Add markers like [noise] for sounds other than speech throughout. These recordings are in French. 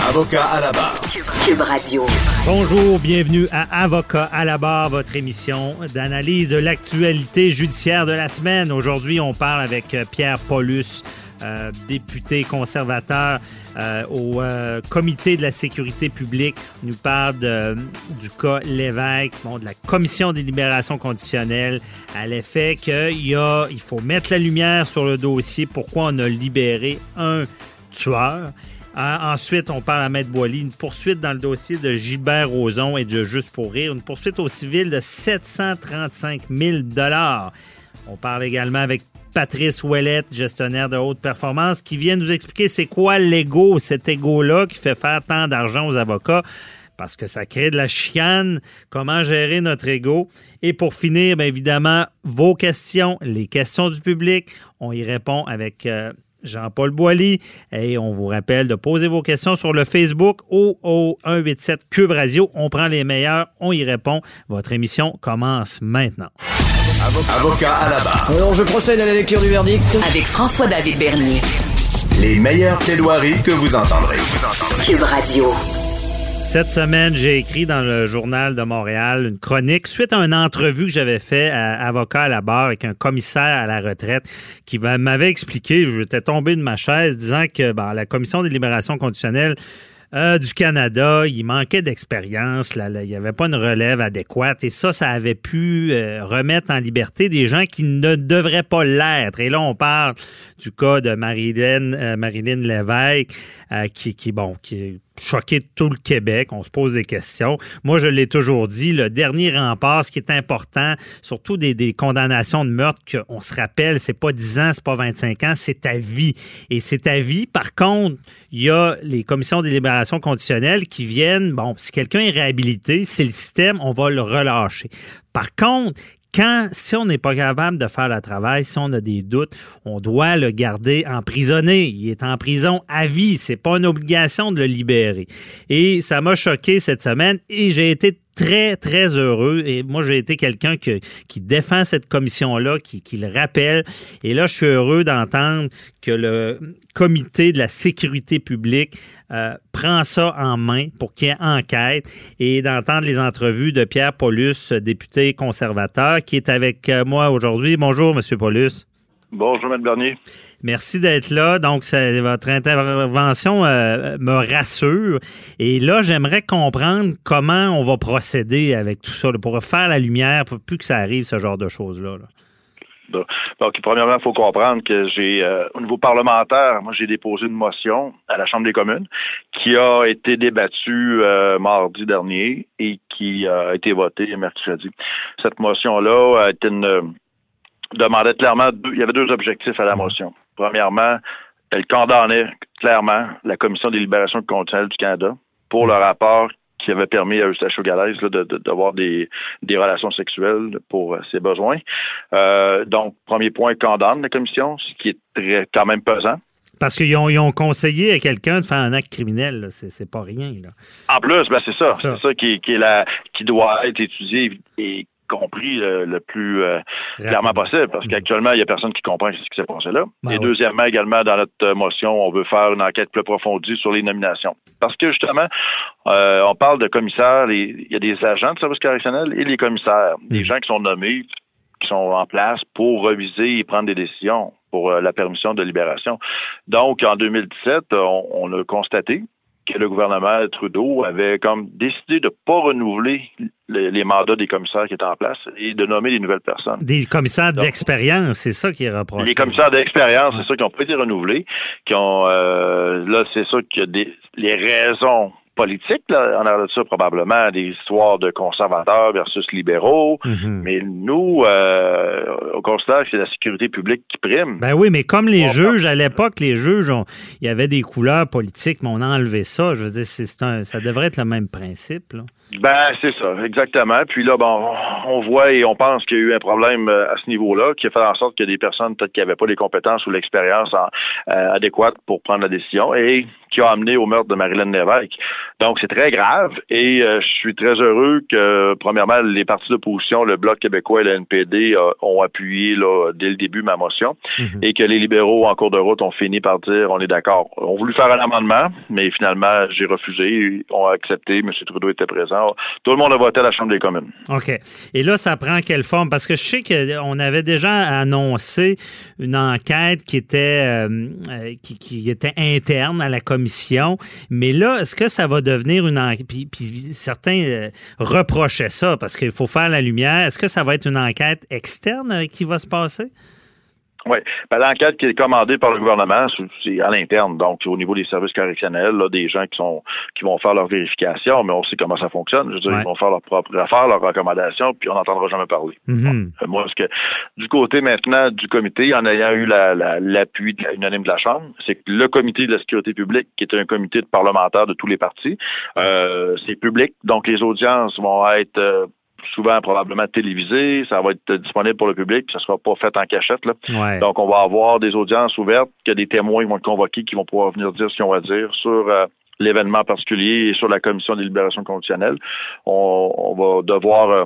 Avocat à la barre. Cube Radio. Bonjour, bienvenue à Avocat à la barre, votre émission d'analyse de l'actualité judiciaire de la semaine. Aujourd'hui, on parle avec euh, Pierre Paulus, euh, député conservateur euh, au euh, comité de la sécurité publique. Il nous parle de- du cas Lévesque, bon, de la commission des libérations conditionnelles, à l'effet qu'il y a, il faut mettre la lumière sur le dossier, pourquoi on a libéré un tueur? Euh, ensuite, on parle à Maître Boily, une poursuite dans le dossier de Gilbert Rozon et de Juste pour rire, une poursuite au civil de 735 000 On parle également avec Patrice Ouellette, gestionnaire de haute performance, qui vient nous expliquer c'est quoi l'ego, cet ego-là qui fait faire tant d'argent aux avocats parce que ça crée de la chicane, comment gérer notre ego? Et pour finir, bien évidemment, vos questions, les questions du public, on y répond avec euh, Jean-Paul Boilly. Et on vous rappelle de poser vos questions sur le Facebook ou au 187 Cube Radio. On prend les meilleurs, on y répond. Votre émission commence maintenant. Avocat à la barre. Alors je procède à la lecture du verdict. Avec François-David Bernier. Les meilleures plaidoiries que vous entendrez. Cube Radio. Cette semaine, j'ai écrit dans le journal de Montréal une chronique suite à une entrevue que j'avais fait à avocat à la barre avec un commissaire à la retraite qui va- m'avait expliqué, j'étais tombé de ma chaise disant que bon, la commission des libérations conditionnelles euh, du Canada, il manquait d'expérience, il n'y avait pas une relève adéquate et ça, ça avait pu euh, remettre en liberté des gens qui ne devraient pas l'être. Et là, on parle du cas de Marilyn, euh, Marilyn Lévesque, qui, qui, bon, qui choqué tout le Québec. On se pose des questions. Moi, je l'ai toujours dit, le dernier rempart, ce qui est important, surtout des, des condamnations de meurtre, qu'on se rappelle, c'est pas 10 ans, c'est pas 25 ans, c'est ta vie. Et c'est ta vie. Par contre, il y a les commissions des libérations conditionnelles qui viennent, bon, si quelqu'un est réhabilité, c'est le système, on va le relâcher. Par contre, quand, si on n'est pas capable de faire le travail, si on a des doutes, on doit le garder emprisonné. Il est en prison à vie. C'est pas une obligation de le libérer. Et ça m'a choqué cette semaine et j'ai été très, très heureux. Et moi, j'ai été quelqu'un que- qui défend cette commission-là, qui, qui le rappelle. Et là, je suis heureux d'entendre que le comité de la sécurité publique euh, prend ça en main pour qu'il y ait enquête et d'entendre les entrevues de Pierre Paulus, député conservateur, qui est avec euh, moi aujourd'hui. Bonjour, Monsieur Paulus. Bonjour, M. Bernier. Merci d'être là. Donc, ça- votre intervention euh, me rassure. Et là, j'aimerais comprendre comment on va procéder avec tout ça, là, pour faire la lumière, pour plus que ça arrive, ce genre de choses-là. là. Donc, donc, premièrement, il faut comprendre que j'ai, euh, au niveau parlementaire, moi, j'ai déposé une motion à la Chambre des communes qui a été débattue euh, mardi dernier et qui a été votée mercredi. Cette motion-là a été une, euh, demandait clairement, deux, il y avait deux objectifs à la motion. Premièrement, elle condamnait clairement la Commission des libérations conditionnelles du Canada pour le rapport qui avait permis à Eustachio Galès là, de- de- d'avoir des, des relations sexuelles pour euh, ses besoins. Euh, donc, premier point, condamne la commission, ce qui est très, quand même pesant. Parce qu'ils ont, ont conseillé à quelqu'un de faire un acte criminel. C'est pas rien. Là. En plus, ben c'est ça. C'est ça qui, qui est la, qui doit être étudié et compris euh, le plus euh, clairement possible, parce qu'actuellement, il n'y a personne qui comprend ce qui s'est passé là. Ben et oui. deuxièmement, également, dans notre euh, motion, on veut faire une enquête plus approfondie sur les nominations. Parce que justement, euh, on parle de commissaires, il y a des agents de service correctionnel et les commissaires, des gens qui sont nommés, qui sont en place pour reviser et prendre des décisions. pour euh, la permission de libération. Donc, en 2017, on, on a constaté que le gouvernement Trudeau avait comme décidé de pas renouveler les, les mandats des commissaires qui étaient en place et de nommer des nouvelles personnes. Des commissaires d'expérience, c'est ça qui est reproché. Les commissaires d'expérience, c'est ça, qui n'ont pas été renouvelés, qui ont euh, là, c'est ça a des les raisons politiques, là, en arrière de ça, probablement des histoires de conservateurs versus libéraux. Mhm. Mais nous, euh, on considère que c'est la sécurité publique qui prime. Ben oui, mais comme les On juges, à l'époque, les juges, il y avait des couleurs politiques, mais on a enlevé ça. Je veux dire, c'est un, ça devrait être le même principe. là. Ben, c'est ça, exactement. Puis là, bon, on voit et on pense qu'il y a eu un problème euh, à ce niveau-là qui a fait en sorte que des personnes peut-être qui n'avaient pas les compétences ou l'expérience en- euh, adéquate pour prendre la décision et qui a amené au meurtre de Marilyn Lévesque. Donc, c'est très grave et euh, je suis très heureux que, premièrement, les partis d'opposition, le Bloc québécois et le NPD, euh, ont appuyé là, dès le début ma motion Mhm. et que les libéraux, en cours de route, ont fini par dire on est d'accord. On voulu faire un amendement, mais finalement, j'ai refusé. Ils ont accepté. M. Trudeau était présent. Tout le monde a voté à la Chambre des communes. OK. Et là, ça prend quelle forme? Parce que je sais qu'on avait déjà annoncé une enquête qui était, euh, euh, qui, était interne à la commission. Mais là, est-ce que ça va devenir une enquête? Puis, certains euh, reprochaient ça parce qu'il faut faire la lumière. Est-ce que ça va être une enquête externe euh, qui va se passer? Oui. Ben, L'enquête qui est commandée par le gouvernement, c'est- à l'interne, donc au niveau des services correctionnels, là, des gens qui sont qui vont faire leur vérification, mais on sait comment ça fonctionne. Je veux dire, Ouais. ils vont faire leur propre affaire, leurs recommandations, puis on n'entendra jamais parler. Euh, Moi, ce que du côté maintenant du comité, en ayant eu la- la- l'appui de la- unanime de la Chambre, c'est que le comité de la sécurité publique, qui est un comité de parlementaires de tous les partis, euh, c'est public, donc les audiences vont être euh, souvent probablement télévisées, ça va être disponible pour le public, puis ça sera pas fait en cachette. Là. Ouais. Donc, on va avoir des audiences ouvertes, que des témoins vont être convoqués qui vont pouvoir venir dire ce qu'ils ont à dire sur euh, l'événement particulier et sur la commission des libérations conditionnelles. On, on va devoir euh,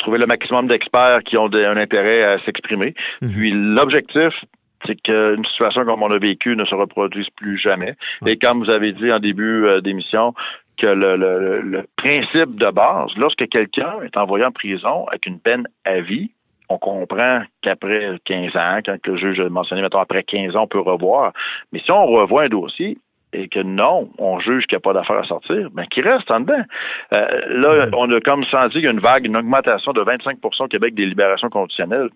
trouver le maximum d'experts qui ont de- un intérêt à s'exprimer. Mhm. Puis l'objectif, c'est qu'une situation comme on a vécu ne se reproduise plus jamais. Et comme vous avez dit en début euh, d'émission, que le, le- le principe de base, lorsque quelqu'un est envoyé en prison avec une peine à vie, on comprend qu'après 15 ans, quand le juge a mentionné, mettons, après 15 ans, on peut revoir. Mais si on revoit un dossier et que non, on juge qu'il n'y a pas d'affaire à sortir, ben qu'il reste en dedans. Euh, là, on a comme senti qu'il y a une vague, une augmentation de 25 au Québec des libérations conditionnelles.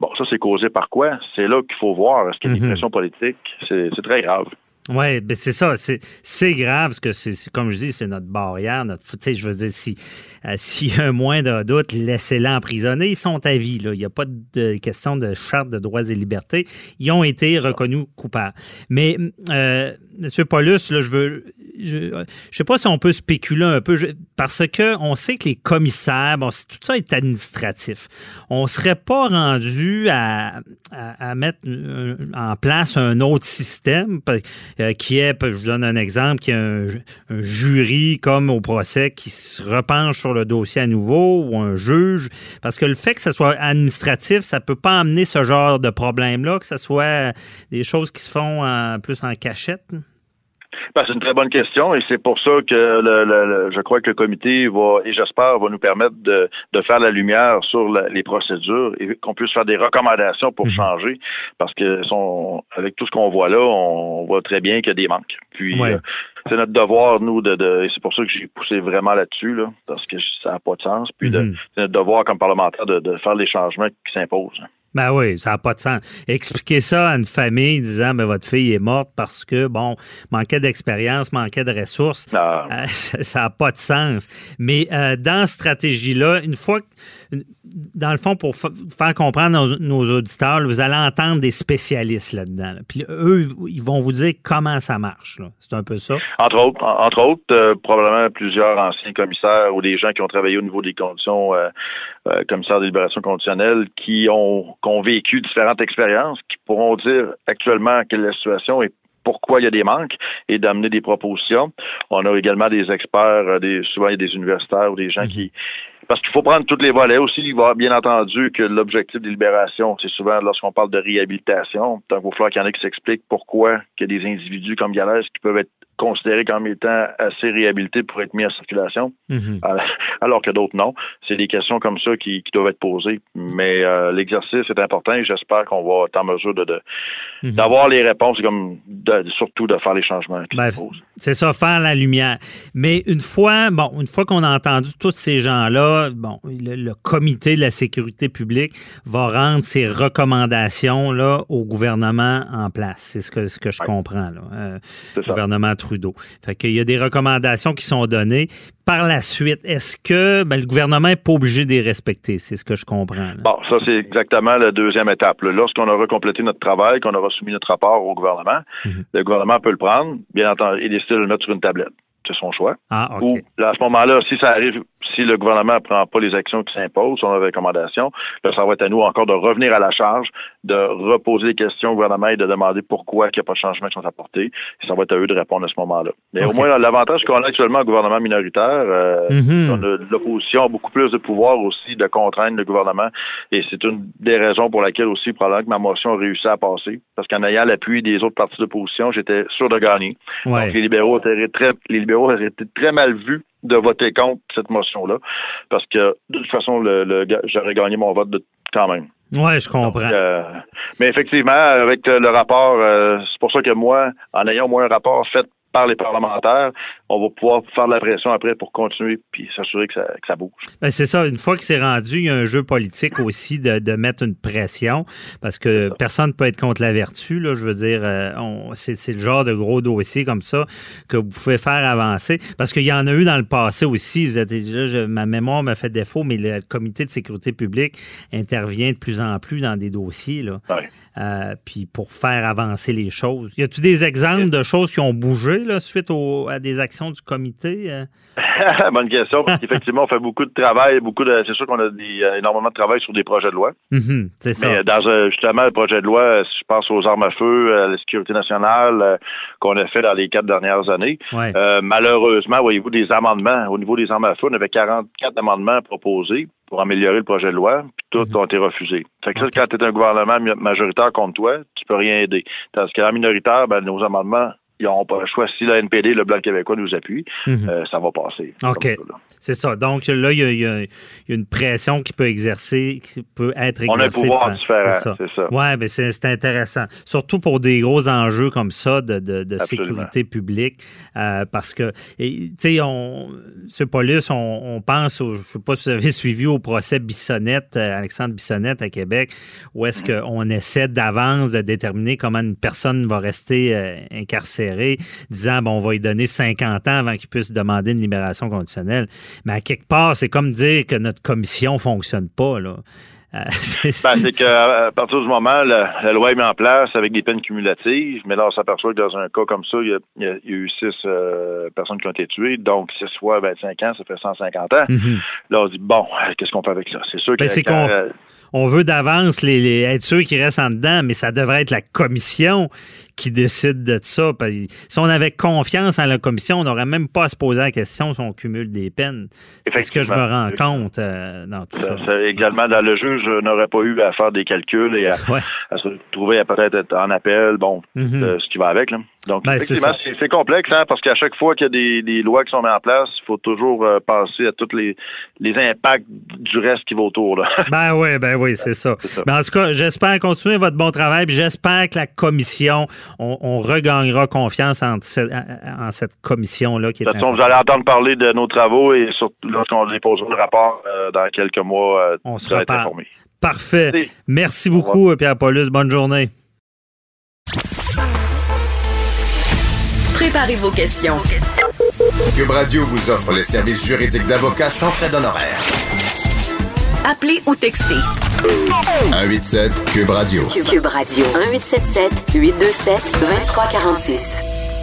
Bon, ça, c'est causé par quoi? C'est là qu'il faut voir. Est-ce qu'il y a des Mhm. pressions politiques? C'est très grave. Oui, ben c'est ça. C'est, grave, parce que c'est, comme je dis, c'est notre barrière. Notre, je veux dire, si, euh, [laughs] un moindre doute, laissez-les emprisonner. Ils sont à vie. Là. Il n'y a pas de question de charte de droits et libertés. Ils ont été reconnus coupables. Mais, euh, M. Paulus, je veux. Ne sais pas si on peut spéculer un peu, parce que on sait que les commissaires, bon, tout ça est administratif. On serait pas rendu à, mettre en place un autre système euh, qui est, je vous donne un exemple, qui est un, jury comme au procès qui se repenche sur le dossier à nouveau ou un juge. Parce que le fait que ça soit administratif, ça peut pas amener ce genre de problème-là, que ce soit des choses qui se font plus en cachette. Ben, c'est une très bonne question et c'est pour ça que le, le- le- je crois que le comité va, et j'espère, va nous permettre de, de faire la lumière sur la- les procédures et qu'on puisse faire des recommandations pour Mhm. changer parce que son, avec tout ce qu'on voit là, on voit très bien qu'il y a des manques. Puis Ouais. euh, c'est notre devoir, nous, de, de et c'est pour ça que j'ai poussé vraiment là-dessus, là, parce que ça n'a pas de sens. Puis Mhm. c'est notre devoir comme parlementaire de, de faire les changements qui s'imposent. Ben oui, ça n'a pas de sens. Expliquer ça à une famille disant ben votre fille est morte parce que, bon, manquait d'expérience, manquait de ressources, Ah. euh, ça n'a pas de sens. Mais euh, dans cette stratégie-là, une fois que, dans le fond, pour fa- faire comprendre nos, nos auditeurs, là, vous allez entendre des spécialistes là-dedans. là. Puis eux, ils vont vous dire comment ça marche. C'est un peu ça. Entre autres, en- entre autres, euh, probablement plusieurs anciens commissaires ou des gens qui ont travaillé au niveau des conditions euh, commissaires de libération conditionnelle qui ont, qui ont vécu différentes expériences, qui pourront dire actuellement quelle est la situation et pourquoi il y a des manques et d'amener des propositions. On a également des experts, euh, des, souvent il y a des universitaires ou des gens qui parce qu'il faut prendre tous les volets aussi. Il va bien entendu que l'objectif de libération, c'est souvent lorsqu'on parle de réhabilitation. Donc, il va falloir qu'il y en ait qui s'expliquent pourquoi il y a des individus comme Galès qui peuvent être considérés comme étant assez réhabilités pour être mis en circulation, Mhm. alors que d'autres non. C'est des questions comme ça qui, qui doivent être posées. Mais euh, l'exercice est important et j'espère qu'on va être en mesure de, Mhm. d'avoir les réponses et comme de- surtout de faire les changements Ben. C'est ça, faire la lumière. Mais une fois, bon, une fois qu'on a entendu tous ces gens-là, bon, le, le comité de la sécurité publique va rendre ses recommandations là au gouvernement en place. C'est ce que ce que je comprends là, euh, gouvernement Trudeau. Fait qu'il y a des recommandations qui sont données. Par la suite, est-ce que ben, le gouvernement n'est pas obligé de les respecter? C'est ce que je comprends. là. Bon, ça, c'est exactement la deuxième étape. Lorsqu'on aura complété notre travail, qu'on aura soumis notre rapport au gouvernement, Mhm. le gouvernement peut le prendre, bien entendu, et décider de le mettre sur une tablette. C'est son choix. Ah, Ou, ok. là, à ce moment-là, si ça arrive, si le gouvernement ne prend pas les actions qui s'imposent, son recommandation, là, ça va être à nous encore de revenir à la charge, de reposer des questions au gouvernement et de demander pourquoi il n'y a pas de changements qui sont apportés. Et ça va être à eux de répondre à ce moment-là. Mais au moins, l'avantage qu'on a actuellement au gouvernement minoritaire, euh, Mhm. l'opposition a beaucoup plus de pouvoir aussi de contraindre le gouvernement. Et c'est une des raisons pour laquelle aussi, probablement que ma motion a réussi à passer. Parce qu'en ayant l'appui des autres partis d'opposition, j'étais sûr de gagner. Ouais. Donc, les libéraux étaient très, les libéraux été très mal vus de voter contre cette motion-là. Parce que, de toute façon, le, j'aurais gagné mon vote de, quand même. Ouais, je comprends. Euh, mais effectivement, avec le rapport, euh, c'est pour ça que moi, en ayant au moins un rapport fait par les parlementaires, on va pouvoir faire de la pression après pour continuer puis s'assurer que ça, que ça bouge. Ben, c'est ça. Une fois que c'est rendu, il y a un jeu politique aussi de, de mettre une pression parce que personne ne peut être contre la vertu. Là, je veux dire, euh, c'est, c'est le genre de gros dossier comme ça que vous pouvez faire avancer. Parce qu'il y en a eu dans le passé aussi. Vous êtes, là, je- ma mémoire m'a fait défaut, mais le comité de sécurité publique intervient de plus en plus dans des dossiers. Là. Ouais. Euh, puis pour faire avancer les choses. Y a-tu des exemples de choses qui ont bougé là, suite au- à des actions du comité? euh? [laughs] Bonne question, parce qu'effectivement, on fait beaucoup de travail, beaucoup de. C'est sûr qu'on a des, euh, énormément de travail sur des projets de loi. Mhm, c'est ça. Mais dans justement le projet de loi, si je pense aux armes à feu, à la sécurité nationale qu'on a fait dans les quatre dernières années. Ouais. Euh, malheureusement, voyez-vous, des amendements. Au niveau des armes à feu, on avait 44 amendements proposés pour améliorer le projet de loi, puis tous ont été refusés. Fait que ça, quand tu es un gouvernement majoritaire contre toi, tu peux rien aider. Tandis que la minoritaire, ben, nos amendements, ils n'auront pas le choix. Si la NPD, le Bloc québécois nous appuie, Mhm. euh, ça va passer. OK. C'est ça. Donc là, il y, a- y y une pression qui peut exercer, qui peut être exercée. On a un pouvoir différent, c'est ça. ça. Ouais, ben c'est c'est intéressant. Surtout pour des gros enjeux comme ça de, de- sécurité publique. euh, parce que, tu sais, on, ce Paulus, on, on pense, au, je ne sais pas si vous avez [laughs] suivi au procès Bissonnette, euh, Alexandre Bissonnette à Québec, où est-ce Mm-hmm. qu'on essaie d'avance de déterminer comment une personne va rester euh, disant, bon, on va lui donner 50 ans avant qu'il puisse demander une libération conditionnelle. Mais à quelque part, c'est comme dire que notre commission fonctionne pas, là. Euh, [laughs] c'est- Ben, c'est qu'à partir du moment, la, la loi est mise en place avec des peines cumulatives, mais là, on s'aperçoit que dans un cas comme ça, il y a, il y eu six euh, personnes qui ont été tuées, donc six fois 25 ans, ça fait 150 ans. Mhm. Là, on se dit, bon, euh, qu'est-ce qu'on fait avec ça? C'est sûr Ben, quand, euh, On veut d'avance les, les- être sûr qu'ils restent en dedans, mais ça devrait être la commission qui décide de ça. Si on avait confiance en la commission, on n'aurait même pas à se poser la question si on cumule des peines. C'est ce que je me rends compte euh, dans tout ça. ça- également, dans le juge n'aurait pas eu à faire des calculs et à, Ouais. à se trouver à peut-être être en appel, bon, Mhm. euh, ce qui va avec. Là. Donc, Ben, effectivement, c'est complexe, hein, parce qu'à chaque fois qu'il y a des, des lois qui sont mises en place, il faut toujours euh, penser à tous les, les impacts du reste qui va autour. Là. [laughs] Ben oui, ben oui, c'est ça. Ça. Mais en tout cas, j'espère continuer votre bon travail, puis j'espère que la commission, on, on regagnera confiance en, cette- en cette commission-là qui est De toute façon, vous allez entendre parler de nos travaux et surtout lorsqu'on déposera le rapport euh, dans quelques mois, euh, On vous se allez être reparle. informés. Parfait. Merci. Merci beaucoup, Pierre Paulus. Bonne journée. Préparez vos questions. Cube Radio vous offre les services juridiques d'avocats sans frais d'honoraires. Appelez ou textez. 187 Cube Radio. Cube Radio 1877 827 2346.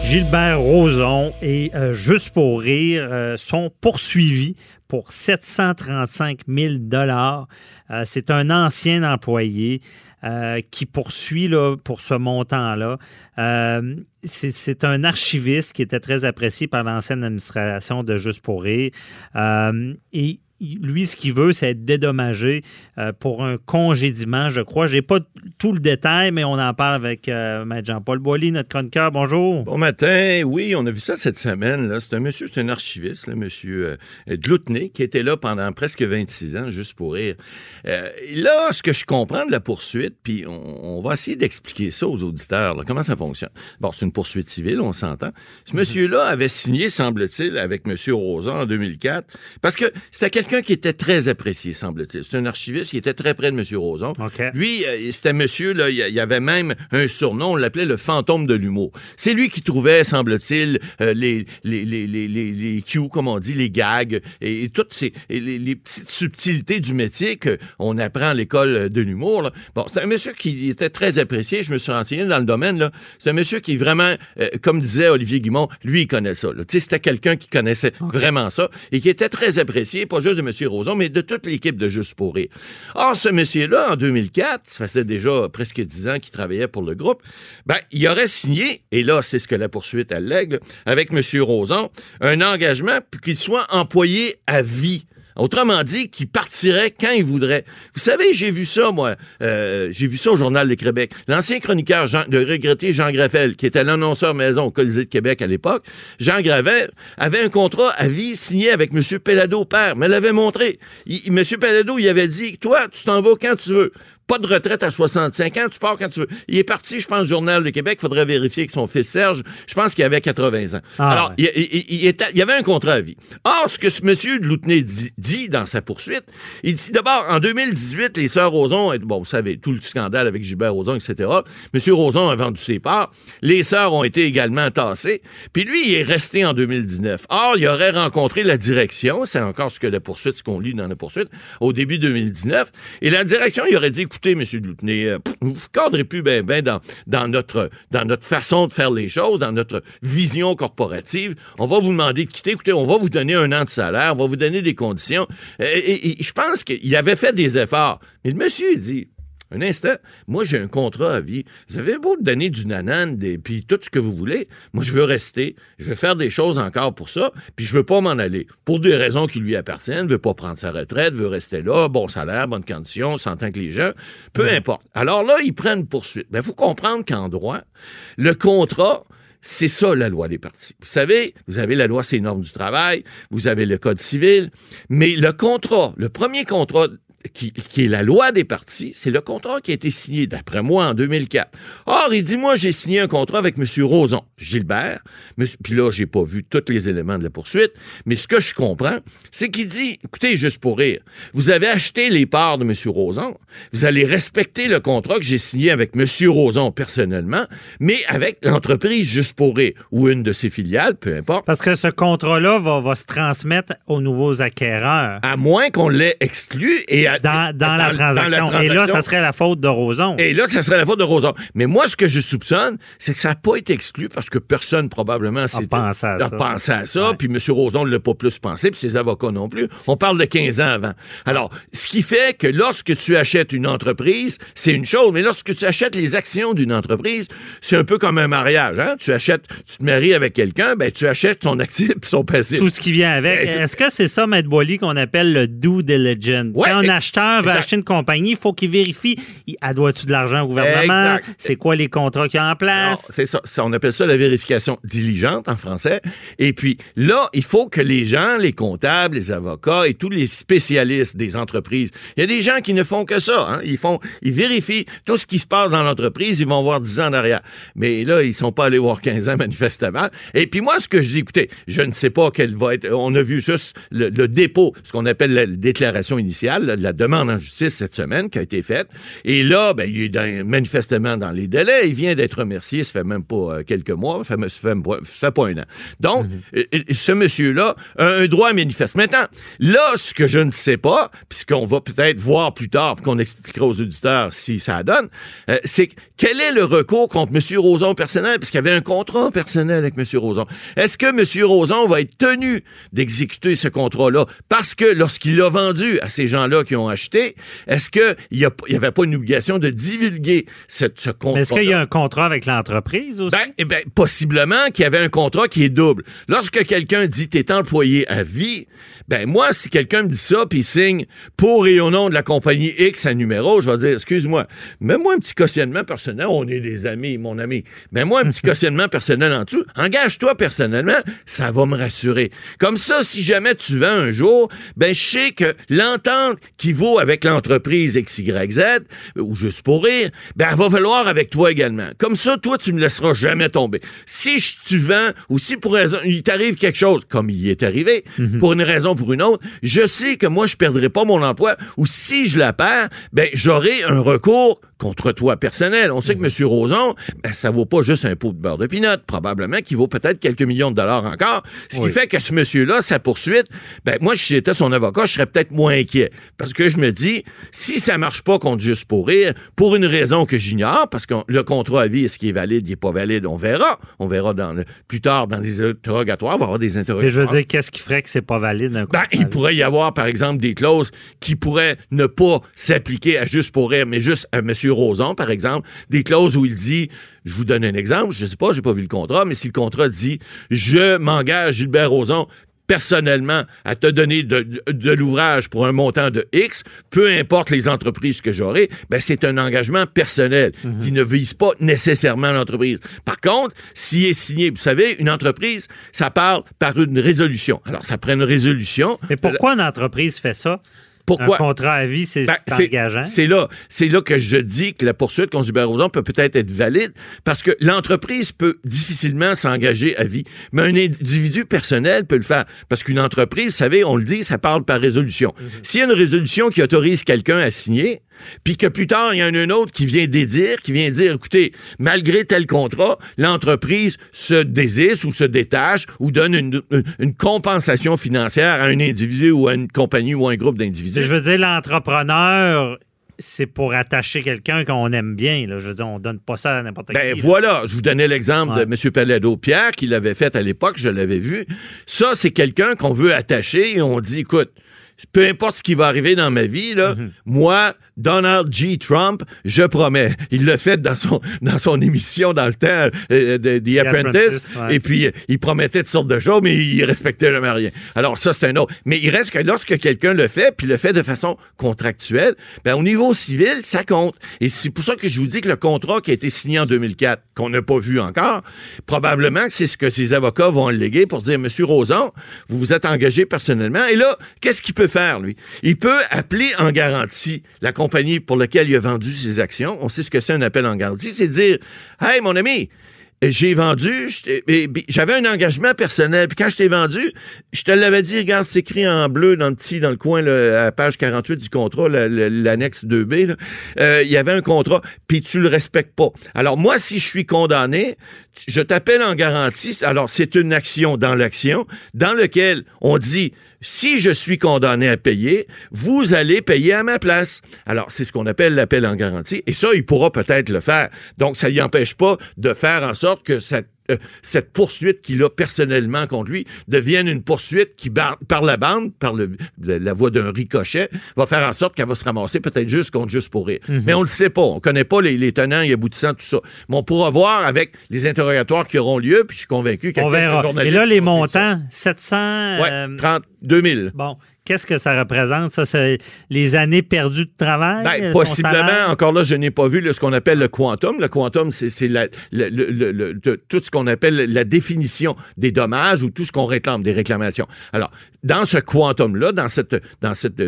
Gilbert Rozon et euh, Juste pour rire euh, sont poursuivis pour 735 000 dollars. Euh, C'est un ancien employé euh, qui poursuit là, pour ce montant-là. Euh, C'est c'est un archiviste qui était très apprécié par l'ancienne administration de Juste pour rire. Euh, et lui, ce qu'il veut, c'est être dédommagé euh, pour un congédiement, je crois. J'ai pas tout le détail, mais on en parle avec euh, Jean-Paul Boilly, notre chroniqueur. Bonjour. Bon matin. Oui, on a vu ça cette semaine. C'est un monsieur, c'est un archiviste, là, monsieur euh, qui était là pendant presque 26 ans, juste pour rire. Euh, là, ce que je comprends de la poursuite, puis on, on va essayer d'expliquer ça aux auditeurs, là, comment ça fonctionne? Bon, c'est une poursuite civile, on s'entend. Ce monsieur-là avait signé, semble-t-il, avec monsieur Rosa en 2004, parce que c'était quelqu'un qui était très apprécié, semble-t-il. C'est un archiviste qui était très près de monsieur Roson. OK. Lui, euh, c'était monsieur, là, il y avait même un surnom, on l'appelait le fantôme de l'humour. C'est lui qui trouvait, semble-t-il, euh, les, les, les, les, les, cues, comme on dit, les gags, et, et toutes ces, et les, les petites subtilités du métier qu'on apprend à l'école de l'humour. Bon, c'est un monsieur qui était très apprécié, je me suis renseigné dans le domaine. C'est un monsieur qui vraiment, euh, comme disait Olivier Guimont, lui, il connaît ça. c'était quelqu'un qui connaissait vraiment ça et qui était très apprécié, pas juste de M. Roson, mais de toute l'équipe de Juste pour rire. Or, ce monsieur-là, en 2004, ça faisait déjà presque dix ans qu'il travaillait pour le groupe, ben, il aurait signé, et là, c'est ce que la poursuite allègue, avec M. Roson, un engagement qu'il soit employé à vie. Autrement dit, qu'il partirait quand il voudrait. Vous savez, j'ai vu ça, moi. euh, j'ai vu ça au Journal de Québec. L'ancien chroniqueur de regretté Jean Graffel, qui était l'annonceur maison au Colisée de Québec à l'époque, Jean Gravel avait un contrat à vie signé avec M. Pellado père, me l'avait montré. M. Pellado, il avait dit, toi, tu t'en vas quand tu veux. Pas de retraite à 65 ans, tu pars quand tu veux. Il est parti, je pense, au Journal de Québec. Il faudrait vérifier avec son fils Serge. Je pense qu'il avait 80 ans. Ah, Alors, ouais. il, il- il était- il y avait un contrat à vie. Or, ce que ce monsieur de Loutenay dit, dit dans sa poursuite, il dit d'abord, en 2018, les sœurs Roson, bon, vous savez, tout le scandale avec Gilbert Roson, etc. Monsieur Roson a vendu ses parts. Les sœurs ont été également tassées. Puis lui, il est resté en 2019. Or, il aurait rencontré la direction, c'est encore ce que la poursuite, ce qu'on lit dans la poursuite, au début 2019. Et la direction, il aurait dit, écoutez, monsieur de Loutenay, euh, vous ne cadrez plus ben, ben dans, notre, façon de faire les choses, dans notre vision corporative. On va vous demander de quitter. Écoutez, on va vous donner un an de salaire, on va vous donner des conditions. Et, je pense qu'il avait fait des efforts. Mais le monsieur, dit, un instant, moi j'ai un contrat à vie. Vous avez beau me donner du nanan, des, puis tout ce que vous voulez. Moi je veux rester, je veux faire des choses encore pour ça, puis je veux pas m'en aller. Pour des raisons qui lui appartiennent, veut pas prendre sa retraite, veut rester là, bon salaire, bonne condition, s'entend que les gens, peu importe. Alors là, ils prennent poursuite. Il faut comprendre qu'en droit, le contrat, c'est ça la loi des partis. Vous savez, vous avez la loi, c'est les normes du travail, vous avez le code civil, mais le contrat, le premier contrat qui, qui est la loi des partis, c'est le contrat qui a été signé, d'après moi, en 2004. Or, il dit, moi, j'ai signé un contrat avec M. Roson, Gilbert, puis là, j'ai pas vu tous les éléments de la poursuite, mais ce que je comprends, c'est qu'il dit, écoutez, juste pour rire, vous avez acheté les parts de M. Roson, vous allez respecter le contrat que j'ai signé avec M. Roson personnellement, mais avec l'entreprise juste pour rire, ou une de ses filiales, peu importe. Parce que ce contrat-là va, va se transmettre aux nouveaux acquéreurs. À moins qu'on l'ait exclu et à- Dans, dans la transaction. Et là, ça serait la faute de Roson. Et là, ça serait la faute de Rosa. Mais moi, ce que je soupçonne, c'est que ça n'a pas été exclu parce que personne, probablement, s'est- pensé à a ça. pensé à ça. Puis M. Roson ne l'a pas plus pensé, puis ses avocats non plus. On parle de 15 ans avant. Alors, ce qui fait que lorsque tu achètes une entreprise, c'est une chose, mais lorsque tu achètes les actions d'une entreprise, c'est un peu comme un mariage. Hein? Tu achètes, tu te maries avec quelqu'un, ben, tu achètes son actif et [laughs] son passif. Tout ce qui vient avec. Est-ce que c'est ça, Maître Boily, qu'on appelle le due diligence? Ouais, Quand acheteur veut exact. acheter une compagnie, il faut qu'il vérifie. Elle doit-tu de l'argent au gouvernement? C'est quoi les contrats qu'il y a en place? c'est ça, ça. On appelle ça la vérification diligente en français. Et puis là, il faut que les gens, les comptables, les avocats et tous les spécialistes des entreprises, il y a des gens qui ne font que ça. Hein. Ils font, ils vérifient tout ce qui se passe dans l'entreprise. Ils vont voir 10 ans en arrière. Mais là, ils sont pas allés voir 15 ans [laughs] manifestement. Et puis moi, ce que je dis, écoutez, je ne sais pas quelle va être. On a vu juste le, le dépôt, ce qu'on appelle la déclaration initiale, de la demande en justice cette semaine qui a été faite. Et là, ben, il est dans- manifestement dans les délais. Il vient d'être remercié, ça fait même pas euh, quelques mois, ça fait, ça fait, ça fait pas un an. Donc, euh, ce monsieur-là a un droit manifeste. Maintenant, là, ce que je ne sais pas, puisqu'on va peut-être voir plus tard, qu'on expliquera aux auditeurs si ça donne, euh, c'est que quel est le recours contre M. Roson personnel, puisqu'il y avait un contrat personnel avec M. Roson. Est-ce que M. Roson va être tenu d'exécuter ce contrat-là? Parce que lorsqu'il l'a vendu à ces gens-là qui ont acheté, est-ce qu'il n'y avait pas une obligation de divulguer cette, ce contrat? Est-ce qu'il y a un contrat avec l'entreprise aussi? Ben, eh ben, possiblement qu'il y avait un contrat qui est double. Lorsque quelqu'un dit t'es employé à vie, ben moi, si quelqu'un me dit ça puis il signe pour et au nom de la compagnie X un numéro, je vais dire excuse-moi, mets-moi un petit cautionnement personnel. On est des amis, mon ami. Mets-moi un petit [laughs] cautionnement personnel en dessous. Engage-toi personnellement, ça va me rassurer. Comme ça, si jamais tu vends un jour, ben je sais que l'entente qui vaut avec l'entreprise XYZ, ou juste pour rire, ben elle va valoir avec toi également. Comme ça, toi, tu me laisseras jamais tomber. Si je- tu vends, ou si pour raison, il t'arrive quelque chose, comme il y est arrivé, pour une raison ou pour une autre, je sais que moi, je perdrai pas mon emploi, ou si je la perds, ben j'aurai un recours contre toi personnel. On sait que M. Roson, ben, ça vaut pas juste un pot de beurre de pinot, probablement qu'il vaut peut-être quelques millions de dollars encore. Ce qui fait que ce monsieur-là, sa poursuite, ben moi, si j'étais son avocat, je serais peut-être moins inquiet. Parce que je me dis, si ça marche pas contre juste pour rire, pour une raison que j'ignore, parce que le contrat à vie, est-ce qu'il est valide, il est pas valide, on verra. On verra dans le- plus tard dans les interrogatoires, on va avoir des Mais interrogatoires. je veux dire, qu'est-ce qui ferait que c'est pas valide un Ben, il pourrait y avoir, par exemple, des clauses qui pourraient ne pas s'appliquer à juste pour rire, mais juste à M. Roson, par exemple. Des clauses où il dit, je vous donne un exemple, je sais pas, j'ai pas vu le contrat, mais si le contrat dit, je m'engage, Gilbert Roson, personnellement à te donner de, de- de l'ouvrage pour un montant de X, peu importe les entreprises que j'aurai, ben c'est un engagement personnel qui ne vise pas nécessairement l'entreprise. Par contre, s'il est signé, vous savez, une entreprise, ça parle par une résolution. Alors, ça prend une résolution. Mais pourquoi une entreprise fait ça? Pourquoi? Un contrat à vie, c'est Ben, engageant. C'est là, c'est là que je dis que la poursuite contre Gilbert Rozon peut peut-être être valide parce que l'entreprise peut difficilement s'engager à vie, mais un individu personnel peut le faire parce qu'une entreprise, vous savez, on le dit, ça parle par résolution. Mhm. S'il y a une résolution qui autorise quelqu'un à signer, puis que plus tard, il y en a un autre qui vient dédire, qui vient dire, écoutez, malgré tel contrat, l'entreprise se désiste ou se détache ou donne une, une- une compensation financière à un individu ou à une compagnie ou à un groupe d'individus. Je veux dire, l'entrepreneur, c'est pour attacher quelqu'un qu'on aime bien. Là. Je veux dire, on donne pas ça à n'importe Ben qui. là. voilà, je vous donnais l'exemple Ouais. de M. Palado Pierre qui l'avait fait à l'époque, je l'avais vu. Ça, c'est quelqu'un qu'on veut attacher et on dit, écoute, peu importe ce qui va arriver dans ma vie, là, Mhm. moi, Donald G. Trump, je promets. Il l'a fait dans son, dans son émission dans le temps euh, de The, Apprentice. Apprentice, ouais. Et puis, euh, il promettait toutes sortes de choses, mais il respectait jamais rien. Alors, ça, c'est un autre. Mais il reste que lorsque quelqu'un le fait, puis le fait de façon contractuelle, ben, au niveau civil, ça compte. Et c'est pour ça que je vous dis que le contrat qui a été signé en 2004, qu'on n'a pas vu encore, probablement que c'est ce que ses avocats vont alléguer pour dire, Monsieur Roson, vous vous êtes engagé personnellement. Et là, qu'est-ce qu'il peut faire, lui? Il peut appeler en garantie la compagnie pour laquelle il a vendu ses actions. On sait ce que c'est un appel en garantie. C'est dire, hey, mon ami, j'ai vendu, j'avais un engagement personnel. Puis quand je t'ai vendu, je te l'avais dit, regarde, c'est écrit en bleu dans le petit, dans le coin, là, à la page 48 du contrat, l'annexe 2B. là. Euh, Il y avait un contrat, puis tu le respectes pas. Alors moi, si je suis condamné, je t'appelle en garantie. Alors c'est une action dans l'action, dans lequel on dit si je suis condamné à payer, vous allez payer à ma place. Alors, c'est ce qu'on appelle l'appel en garantie. Et ça, il pourra peut-être le faire. Donc, ça ne empêche pas de faire en sorte que cette, euh, cette poursuite qu'il a personnellement contre lui devienne une poursuite qui, bar- par la bande, par le, la, voie d'un ricochet, va faire en sorte qu'elle va se ramasser peut-être juste contre juste pour rire. Mais on le sait pas. On connaît pas les, les tenants et aboutissants, tout ça. Mais on pourra voir avec les interrogatoires qui auront lieu, puis je suis convaincu qu'il y a On quelques verra. Et là, les montants, 700. Ouais, euh, 32 000. Bon, qu'est-ce que ça représente? Ça, c'est les années perdues de travail? Ben, son possiblement, encore là, je n'ai pas vu là, ce qu'on appelle le quantum. Le quantum, c'est c'est la- le- le- le- le- de- tout ce qu'on appelle la définition des dommages ou tout ce qu'on réclame, des réclamations. Alors, dans ce quantum-là, dans cette, dans cette,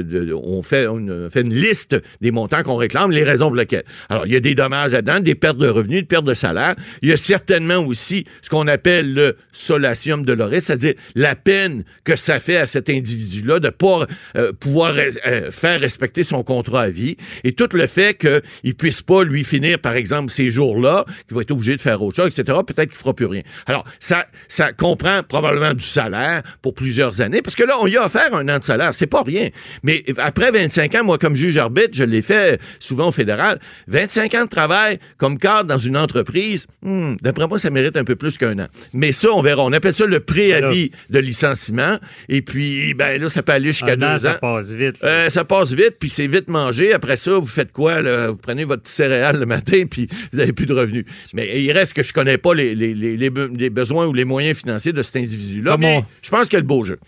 on, fait, on fait une liste des montants qu'on réclame, les raisons pour lesquelles. Alors, il y a des dommages là-dedans, des pertes de revenus, des pertes de salaire. Il y a certainement aussi ce qu'on appelle le solatium doloris, c'est-à-dire la peine que ça fait à cet individu-là de pas euh, pouvoir res- euh, faire respecter son contrat à vie et tout le fait qu'il puisse pas lui finir, par exemple, ces jours-là, qu'il va être obligé de faire autre chose, etc., peut-être qu'il fera plus rien. Alors, ça, ça comprend probablement du salaire pour plusieurs années, parce que là, on y a offert un an de salaire, c'est pas rien. Mais après 25 ans, moi, comme juge arbitre, je l'ai fait souvent au fédéral, 25 ans de travail comme cadre dans une entreprise, hmm, d'après moi, ça mérite un peu plus qu'un an. Mais ça, on verra. On appelle ça le préavis de licenciement. Et puis, ben là, ça peut aller jusqu'à an, deux ça passe vite. Euh, ça passe vite, puis c'est vite mangé. Après ça, vous faites quoi? là? Vous prenez votre céréale le matin, [laughs] puis vous n'avez plus de revenus. Mais il reste que je connais pas les, les- les- les be- les besoins ou les moyens financiers de cet individu-là. Mais je pense a le beau jeu.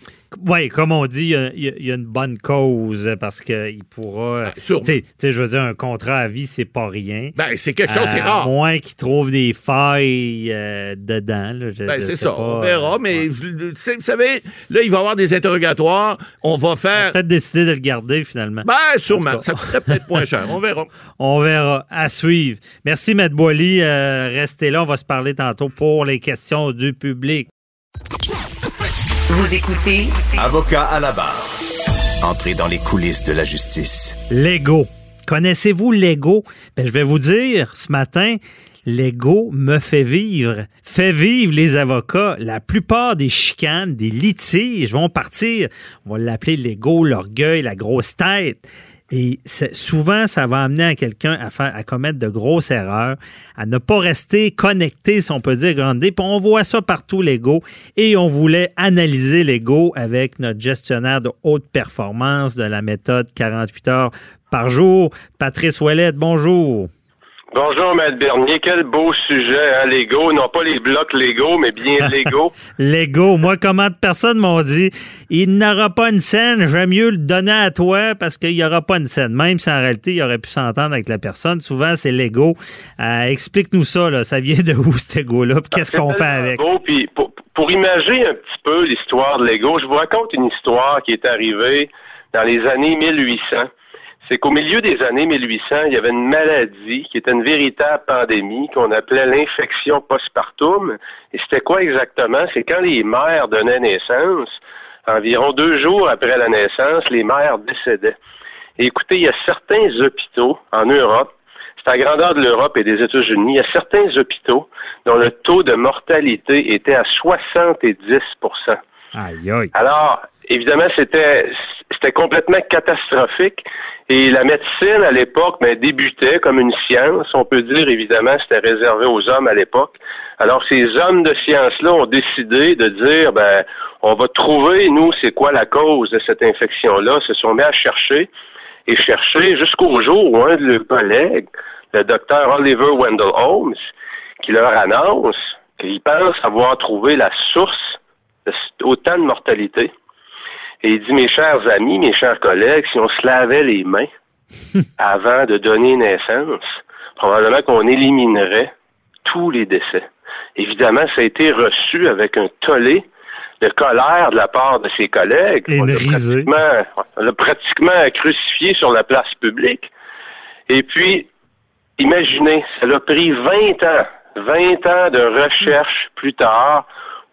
Oui, comme on dit, il y a, y une bonne cause parce qu'il pourra. sûrement. Tu sais- je veux dire, un contrat à vie, c'est pas rien. Ben, c'est quelque chose, c'est À rare. moins qu'il trouve des failles euh, dedans. là, je- Ben, c'est ça, pas. on verra, mais vous vous savez, là, il va y avoir des interrogatoires. On va faire. Peut-être décider de le garder finalement. Ben, sûrement. Ça coûterait peut-être moins cher. On verra. [laughs] On verra. À suivre. Merci, Maître Boily. Euh, restez là. On va se parler tantôt pour les questions du public. Vous écoutez Avocat à la barre. Entrez dans les coulisses de la justice. Lego. Connaissez-vous Lego? Ben, je vais vous dire ce matin, Lego me fait vivre, fait vivre les avocats. La plupart des chicanes, des litiges vont partir. On va l'appeler Lego, l'orgueil, la grosse tête. Et souvent, ça va amener à quelqu'un à, faire, à commettre de grosses erreurs, à ne pas rester connecté, si on peut dire, grande Puis on voit ça partout, l'ego. Et on voulait analyser l'ego avec notre gestionnaire de haute performance de la méthode 48 heures par jour, Patrice Ouellette. Bonjour. Bonjour, Maître Bernier. Quel beau sujet, hein, Lego. Non pas les blocs Lego, mais bien [laughs] Lego. Lego. Moi, comment de personnes m'ont dit, il n'aura pas une scène, j'aime mieux le donner à toi parce qu'il n'y aura pas une scène. Même si en réalité, il aurait pu s'entendre avec la personne. Souvent, c'est Lego. Euh, Explique-nous ça, là. Ça vient de où, cet Lego-là? Qu'est-ce qu'on fait avec? Beau, puis pour, pour imaginer un petit peu l'histoire de Lego, je vous raconte une histoire qui est arrivée dans les années 1800. C'est qu'au milieu des années 1800, il y avait une maladie qui était une véritable pandémie qu'on appelait l'infection postpartum. Et c'était quoi exactement? C'est quand les mères donnaient naissance, environ deux jours après la naissance, les mères décédaient. Et écoutez, il y a certains hôpitaux en Europe, c'est à la grandeur de l'Europe et des États-Unis, il y a certains hôpitaux dont le taux de mortalité était à 70% Aïe, aïe. alors, évidemment, c'était c'était complètement catastrophique. Et la médecine, à l'époque, ben, débutait comme une science. On peut dire, évidemment, c'était réservé aux hommes à l'époque. Alors, ces hommes de science-là ont décidé de dire, ben, on va trouver, nous, c'est quoi la cause de cette infection-là. Se sont mis à chercher et chercher jusqu'au jour où un de leurs collègues, le docteur Oliver Wendell Holmes, qui leur annonce qu'il pense avoir trouvé la source de autant de mortalité. Et il dit, mes chers amis, mes chers collègues, si on se lavait les mains [laughs] avant de donner naissance, probablement qu'on éliminerait tous les décès. Évidemment, ça a été reçu avec un tollé de colère de la part de ses collègues. Et On l'a pratiquement, on l'a pratiquement crucifié sur la place publique. Et puis, imaginez, ça a pris 20 ans, 20 ans de recherche plus tard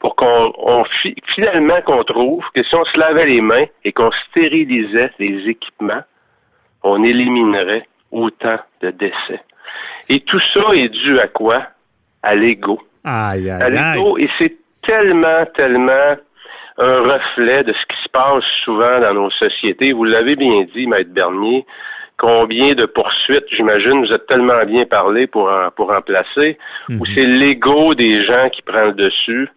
pour qu'on on fi- finalement qu'on trouve que si on se lavait les mains et qu'on stérilisait les équipements, on éliminerait autant de décès. Et tout ça est dû à quoi? À l'ego. Aïe, À l'ego. Et c'est tellement, tellement un reflet de ce qui se passe souvent dans nos sociétés. Vous l'avez bien dit, Maître Bernier. Combien de poursuites, j'imagine, vous êtes tellement bien parlé pour en, pour en placer, où c'est l'ego des gens qui prend le dessus.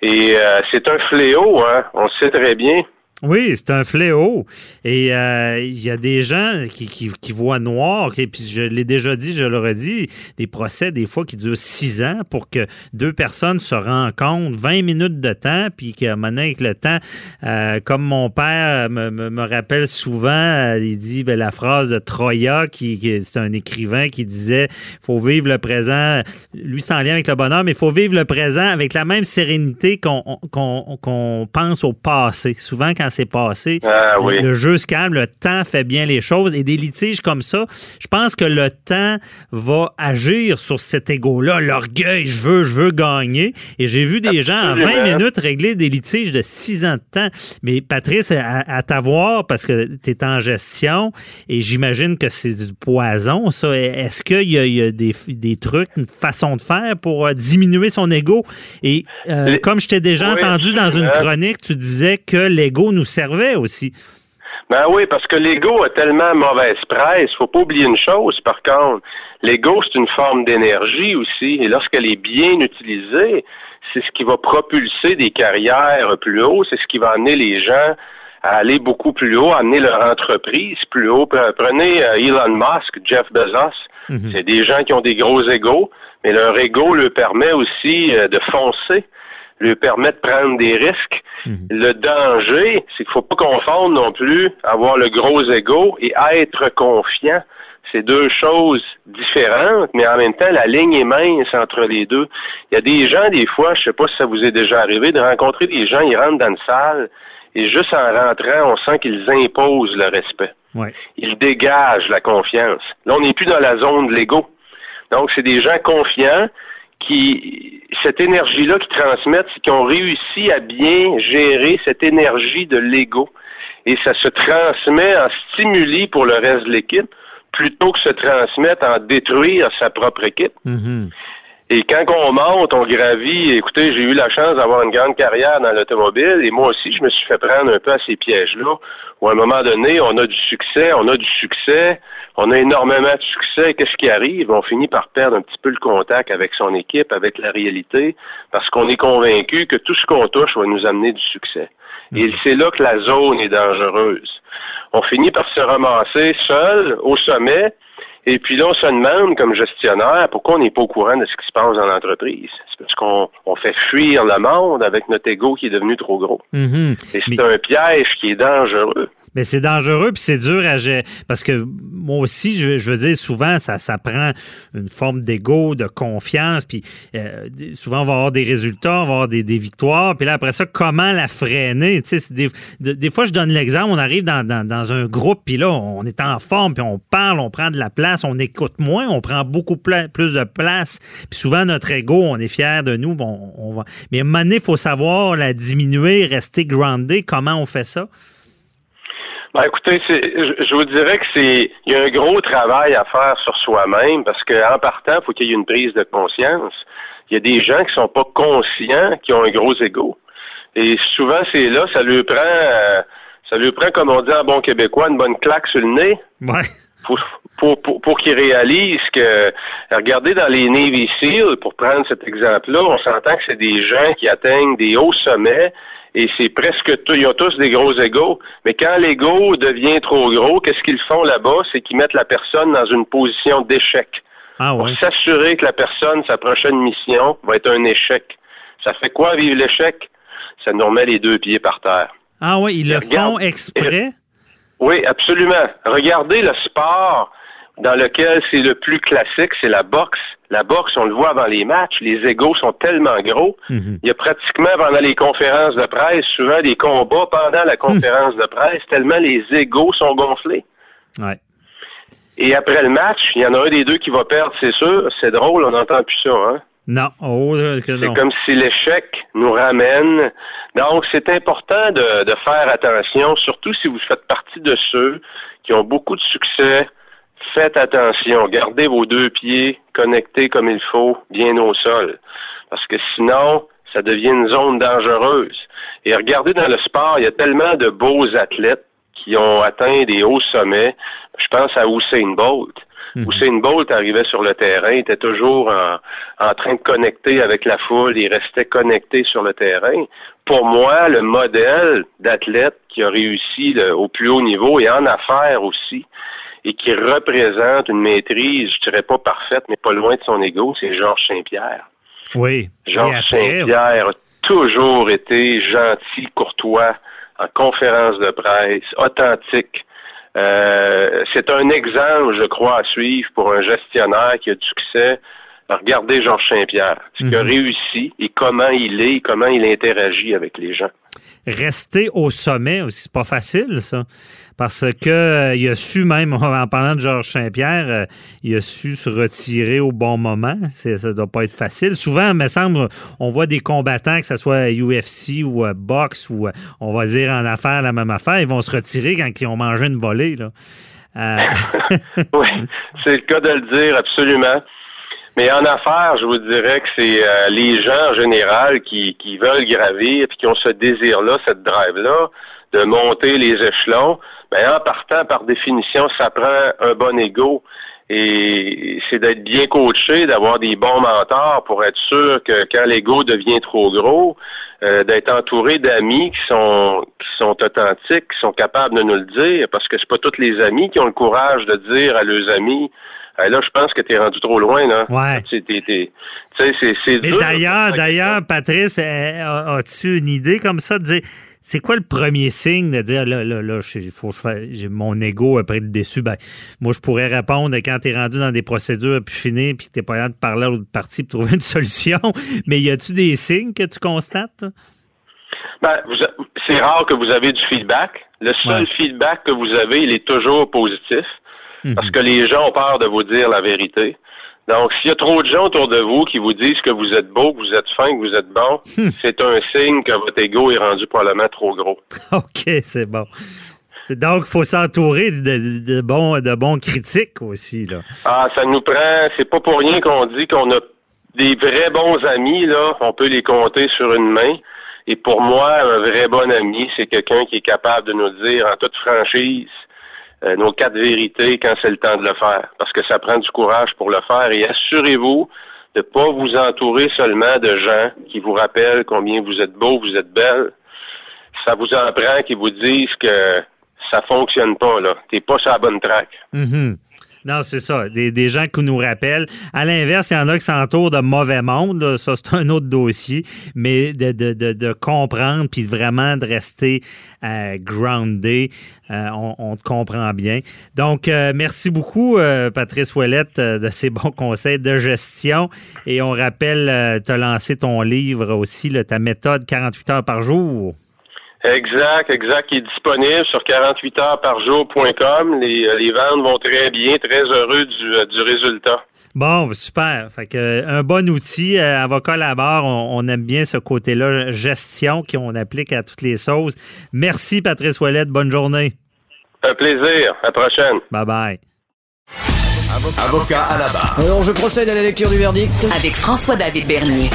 Et euh, c'est un fléau, hein. On sait très bien. Oui, c'est un fléau. Et euh, il y a des gens qui, voient noir, et puis je l'ai déjà dit, je l'aurais dit, des procès des fois qui durent six ans pour que deux personnes se rencontrent 20 minutes de temps, puis que maintenant avec le temps, euh, comme mon père me, rappelle souvent, euh, il dit ben, la phrase de Troya, qui, qui c'est un écrivain qui disait faut vivre le présent, lui sans lien avec le bonheur, mais il faut vivre le présent avec la même sérénité qu'on pense au passé. Souvent, quand c'est passé, Ah oui. le, le jeu se calme, le temps fait bien les choses. Et des litiges comme ça, je pense que le temps va agir sur cet ego-là, l'orgueil, je veux, je veux gagner. Et j'ai vu des gens en 20 Absolument. minutes régler des litiges de 6 ans de temps. Mais Patrice, à, à t'avoir, parce que tu es en gestion, et j'imagine que c'est du poison, ça. Est-ce qu'il y a, il y a des, des trucs, une façon de faire pour euh, diminuer son ego? Et euh, Les- comme je t'ai déjà Oui, entendu dans une absolument. chronique, tu disais que l'ego nous servait aussi. Ben oui, parce que l'ego a tellement mauvaise presse. Faut pas oublier une chose, par contre. L'ego, c'est une forme d'énergie aussi. Et lorsqu'elle est bien utilisée, c'est ce qui va propulser des carrières plus haut. C'est ce qui va amener les gens à aller beaucoup plus haut, à amener leur entreprise plus haut. Prenez euh, Elon Musk, Jeff Bezos. Mhm. C'est des gens qui ont des gros égaux, mais leur ego leur permet aussi euh, de foncer, leur permet de prendre des risques. Le danger, c'est qu'il faut pas confondre non plus avoir le gros ego et être confiant. C'est deux choses différentes, mais en même temps, la ligne est mince entre les deux. Il y a des gens, des fois, je sais pas si ça vous est déjà arrivé, de rencontrer des gens, ils rentrent dans une salle et juste en rentrant, on sent qu'ils imposent le respect. Ouais. Ils dégagent la confiance. Là, on n'est plus dans la zone de l'ego. Donc, c'est des gens confiants qui, cette énergie-là qui transmettent, c'est qu'ils ont réussi à bien gérer cette énergie de l'ego. Et ça se transmet en stimuli pour le reste de l'équipe plutôt que se transmettre en détruire sa propre équipe. Mhm. Et quand on monte, on gravit. Écoutez, j'ai eu la chance d'avoir une grande carrière dans l'automobile et moi aussi, je me suis fait prendre un peu à ces pièges-là. Où à un moment donné, on a du succès, on a du succès, on a énormément de succès. Qu'est-ce qui arrive? On finit par perdre un petit peu le contact avec son équipe, avec la réalité, parce qu'on est convaincu que tout ce qu'on touche va nous amener du succès. Et c'est là que la zone est dangereuse. On finit par se ramasser seul au sommet et puis là, on se demande, comme gestionnaire, pourquoi on n'est pas au courant de ce qui se passe dans l'entreprise? C'est parce qu'on on fait fuir le monde avec notre ego qui est devenu trop gros. Mhm. Et c'est un piège qui est dangereux. Mais c'est dangereux puis c'est dur à gérer. Parce que moi aussi, je, je veux dire, souvent, ça, ça prend une forme d'ego, de confiance. Puis euh, souvent, on va avoir des résultats, on va avoir des, des victoires. Puis là, après ça, comment la freiner? Des, de- des fois, je donne l'exemple, on arrive dans, dans, un groupe, puis là, on est en forme, puis on parle, on prend de la place, on écoute moins, on prend beaucoup plus de place. Puis souvent, notre ego, on est fier de nous. Bon. Mais à un moment donné, il faut savoir la diminuer, rester groundé. Comment on fait ça? Ben, écoutez, c'est, je, je vous dirais que c'est, il y a un gros travail à faire sur soi-même parce qu'en partant, il faut qu'il y ait une prise de conscience. Il y a des gens qui sont pas conscients, qui ont un gros ego. Et souvent, c'est là, ça lui prend, euh, ça lui prend, comme on dit en bon québécois, une bonne claque sur le nez. Ouais. Pour, pour, pour, pour qu'ils réalisent que, regardez dans les Navy SEAL, pour prendre cet exemple-là, on s'entend que c'est des gens qui atteignent des hauts sommets et c'est presque tout, ils ont tous des gros égaux. Mais quand l'ego devient trop gros, qu'est-ce qu'ils font là-bas? C'est qu'ils mettent la personne dans une position d'échec. Ah Pour ouais. s'assurer que la personne, sa prochaine mission, va être un échec. Ça fait quoi vivre l'échec? Ça nous remet les deux pieds par terre. Ah oui, ils le Regarde. font exprès? [laughs] Oui, absolument. Regardez le sport dans lequel c'est le plus classique, c'est la boxe. La boxe, on le voit avant les matchs, les égaux sont tellement gros. Mhm. Il y a pratiquement pendant les conférences de presse, souvent des combats pendant la conférence de presse, tellement les égaux sont gonflés. Ouais. Et après le match, il y en a un des deux qui va perdre, c'est sûr. C'est drôle, on n'entend plus ça, hein? Non. Oh, euh, C'est comme si l'échec nous ramène. Donc, c'est important de, de faire attention, surtout si vous faites partie de ceux qui ont beaucoup de succès. Faites attention. Gardez vos deux pieds connectés comme il faut, bien au sol. Parce que sinon, ça devient une zone dangereuse. Et regardez dans le sport, il y a tellement de beaux athlètes qui ont atteint des hauts sommets. Je pense à Usain Bolt. Usain Bolt arrivait sur le terrain, il était toujours en, en train de connecter avec la foule, il restait connecté sur le terrain. Pour moi, le modèle d'athlète qui a réussi le- au plus haut niveau et en affaires aussi, et qui représente une maîtrise, je dirais pas parfaite, mais pas loin de son ego, c'est Georges Saint-Pierre. Oui. Georges Saint-Pierre a toujours été gentil, courtois, en conférence de presse, authentique. Euh, c'est un exemple, je crois, à suivre pour un gestionnaire qui a du succès. Regardez Georges Saint-Pierre, ce qu'il a Mhm. réussi et comment il est, et comment il interagit avec les gens. Rester au sommet aussi, c'est pas facile, ça. Parce que euh, il a su même, [laughs] en parlant de Georges Saint-Pierre, euh, il a su se retirer au bon moment. Ça doit pas être facile. Souvent, il me semble, on voit des combattants, que ce soit UFC ou euh, boxe ou on va dire en affaires la même affaire, ils vont se retirer quand ils ont mangé une volée. Là. Euh, [laughs] oui, c'est le cas de le dire, absolument. Mais en affaires, je vous dirais que c'est euh, les gens en général qui, qui veulent gravir puis qui ont ce désir-là, cette drive-là, de monter les échelons. Ben, en partant, par définition, ça prend un bon ego. Et c'est d'être bien coaché, d'avoir des bons mentors pour être sûr que quand l'ego devient trop gros, euh, d'être entouré d'amis qui sont qui sont authentiques, qui sont capables de nous le dire, parce que c'est pas tous les amis qui ont le courage de dire à leurs amis Hey, là, je pense que tu es rendu trop loin, là. Ouais. T'es- t'es- c'est c'est Mais d'ailleurs, d'ailleurs, Patrice, euh, as- as-tu une idée comme ça de dire c'est quoi le premier signe de dire là, là, là, je- faut j'ai mon ego après le déçu. Ben, moi, je pourrais répondre quand tu es rendu dans des procédures puis fini, puis tu n'es pas capable de parler à l'autre partie pour trouver une [laughs] solution. Mais y a-tu des signes que tu constates? Ben, c'est rare que vous avez du feedback. Le seul Ouais. feedback que vous avez, il est toujours positif. Mhm. Parce que les gens ont peur de vous dire la vérité. Donc, s'il y a trop de gens autour de vous qui vous disent que vous êtes beau, que vous êtes fin, que vous êtes bon, Hmm. c'est un signe que votre ego est rendu probablement trop gros. [laughs] OK, c'est bon. Donc, il faut s'entourer de, de- de bons, de bons critiques aussi. Là. Ah, ça nous prend, c'est pas pour rien qu'on dit qu'on a des vrais bons amis, là. On peut les compter sur une main. Et pour moi, un vrai bon ami, c'est quelqu'un qui est capable de nous dire en toute franchise euh, nos quatre vérités quand c'est le temps de le faire. Parce que ça prend du courage pour le faire. Et assurez-vous de pas vous entourer seulement de gens qui vous rappellent combien vous êtes beau, vous êtes belle. Ça vous en prend qui vous disent que ça fonctionne pas, là. T'es pas sur la bonne track. Mhm. Non, c'est ça. Des, des gens qui nous rappellent. À l'inverse, il y en a qui s'entourent de mauvais monde. Ça, c'est un autre dossier. Mais de, de, de, comprendre puis vraiment de rester euh, groundé, euh, on, te comprend bien. Donc, euh, merci beaucoup, euh, Patrice Ouellette, de ces bons conseils de gestion. Et on rappelle, tu as lancé ton livre aussi, ta méthode 48 heures par jour. Exact, exact, qui est disponible sur 48heuresparjour.com. Les, euh, les ventes vont très bien, très heureux du, euh, du résultat. Bon, super. Fait que, euh, un bon outil, euh, avocat à la barre, on, on aime bien ce côté-là, gestion qu'on applique à toutes les sauces. Merci, Patrice Ouellette. Bonne journée. Un plaisir. À la prochaine. Bye bye. Avocat à la barre. Alors, je procède à la lecture du verdict. Avec François-David Bernier.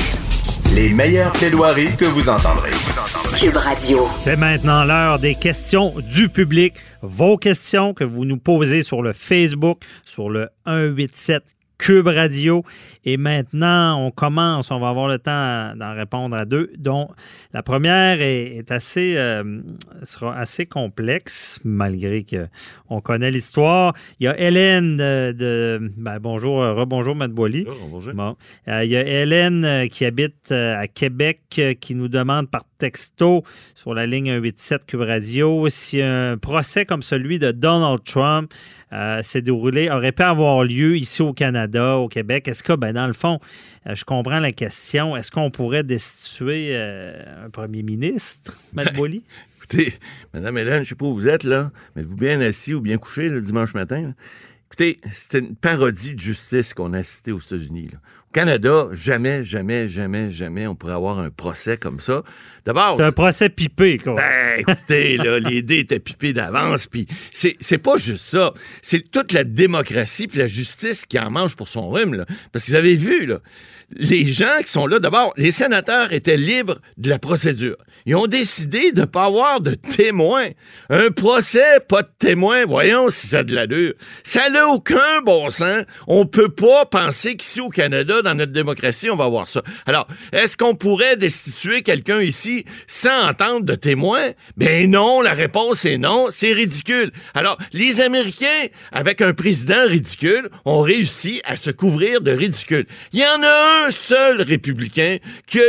Les meilleures plaidoiries que vous entendrez. Cube Radio. C'est maintenant l'heure des questions du public. Vos questions que vous nous posez sur le Facebook, sur le 187 Cube Radio. Et maintenant, on commence. On va avoir le temps d'en répondre à deux, dont la première est, est assez, euh, sera assez complexe, malgré que on connaît l'histoire. Il y a Hélène de, de- ben, bonjour, euh, rebonjour, Matt Boily. Bon. Euh, il y a Hélène qui habite à Québec qui nous demande par texto sur la ligne 187 Cube Radio si un procès comme celui de Donald Trump euh, s'est déroulé, aurait pu avoir lieu ici au Canada, au Québec. Est-ce que, ben, dans le fond, euh, je comprends la question, est-ce qu'on pourrait destituer euh, un premier ministre, Matt Boily? Écoutez, Madame Hélène, je ne sais pas où vous êtes, là, mais êtes-vous bien assis ou bien couché le dimanche matin? là? Écoutez, c'était une parodie de justice qu'on a assisté aux États-Unis. Au Canada, jamais, jamais, jamais, jamais on pourrait avoir un procès comme ça. D'abord, C'est un procès pipé, quoi. ben, écoutez, là, [laughs] les dés étaient pipés d'avance, puis c'est, c'est pas juste ça. C'est toute la démocratie puis la justice qui en mange pour son rhume, là. Parce que vous avez vu, là, les gens qui sont là, d'abord, les sénateurs étaient libres de la procédure. Ils ont décidé de ne pas avoir de témoins. Un procès, pas de témoins. Voyons si ça a de l'allure. Ça n'a aucun bon sens. On peut pas penser qu'ici au Canada, dans notre démocratie, on va avoir ça. Alors, est-ce qu'on pourrait destituer quelqu'un ici sans entendre de témoins? Ben non, la réponse est non. C'est ridicule. Alors, les Américains, avec un président ridicule, ont réussi à se couvrir de ridicule. Il y en a un seul républicain qui a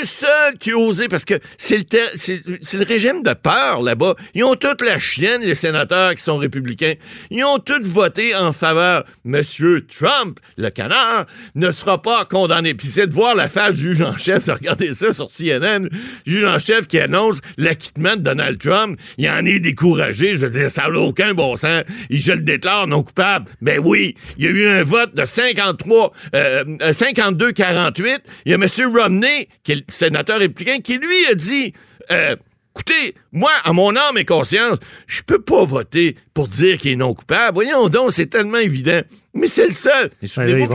un seul qui osé, parce que c'est le, le régime de peur là-bas. Ils ont toute la chienne, les sénateurs qui sont républicains. Ils ont tous voté en faveur. Monsieur Trump, le canard, ne sera pas condamné. Puis c'est de voir la face du juge en chef, de regarder ça sur CNN, juge en chef qui annonce l'acquittement de Donald Trump. Il en est découragé. Je veux dire, ça n'a aucun bon sens. Je le déclare non coupable. Ben oui, il y a eu un vote de 53, euh, euh, 52-48. Il y a M. Romney, qui est le sénateur républicain, qui lui a dit... euh, Écoutez, moi, à mon âme et conscience, je peux pas voter pour dire qu'il est non coupable. Voyons donc, c'est tellement évident. Mais c'est le seul. Mais souvenez-vous que-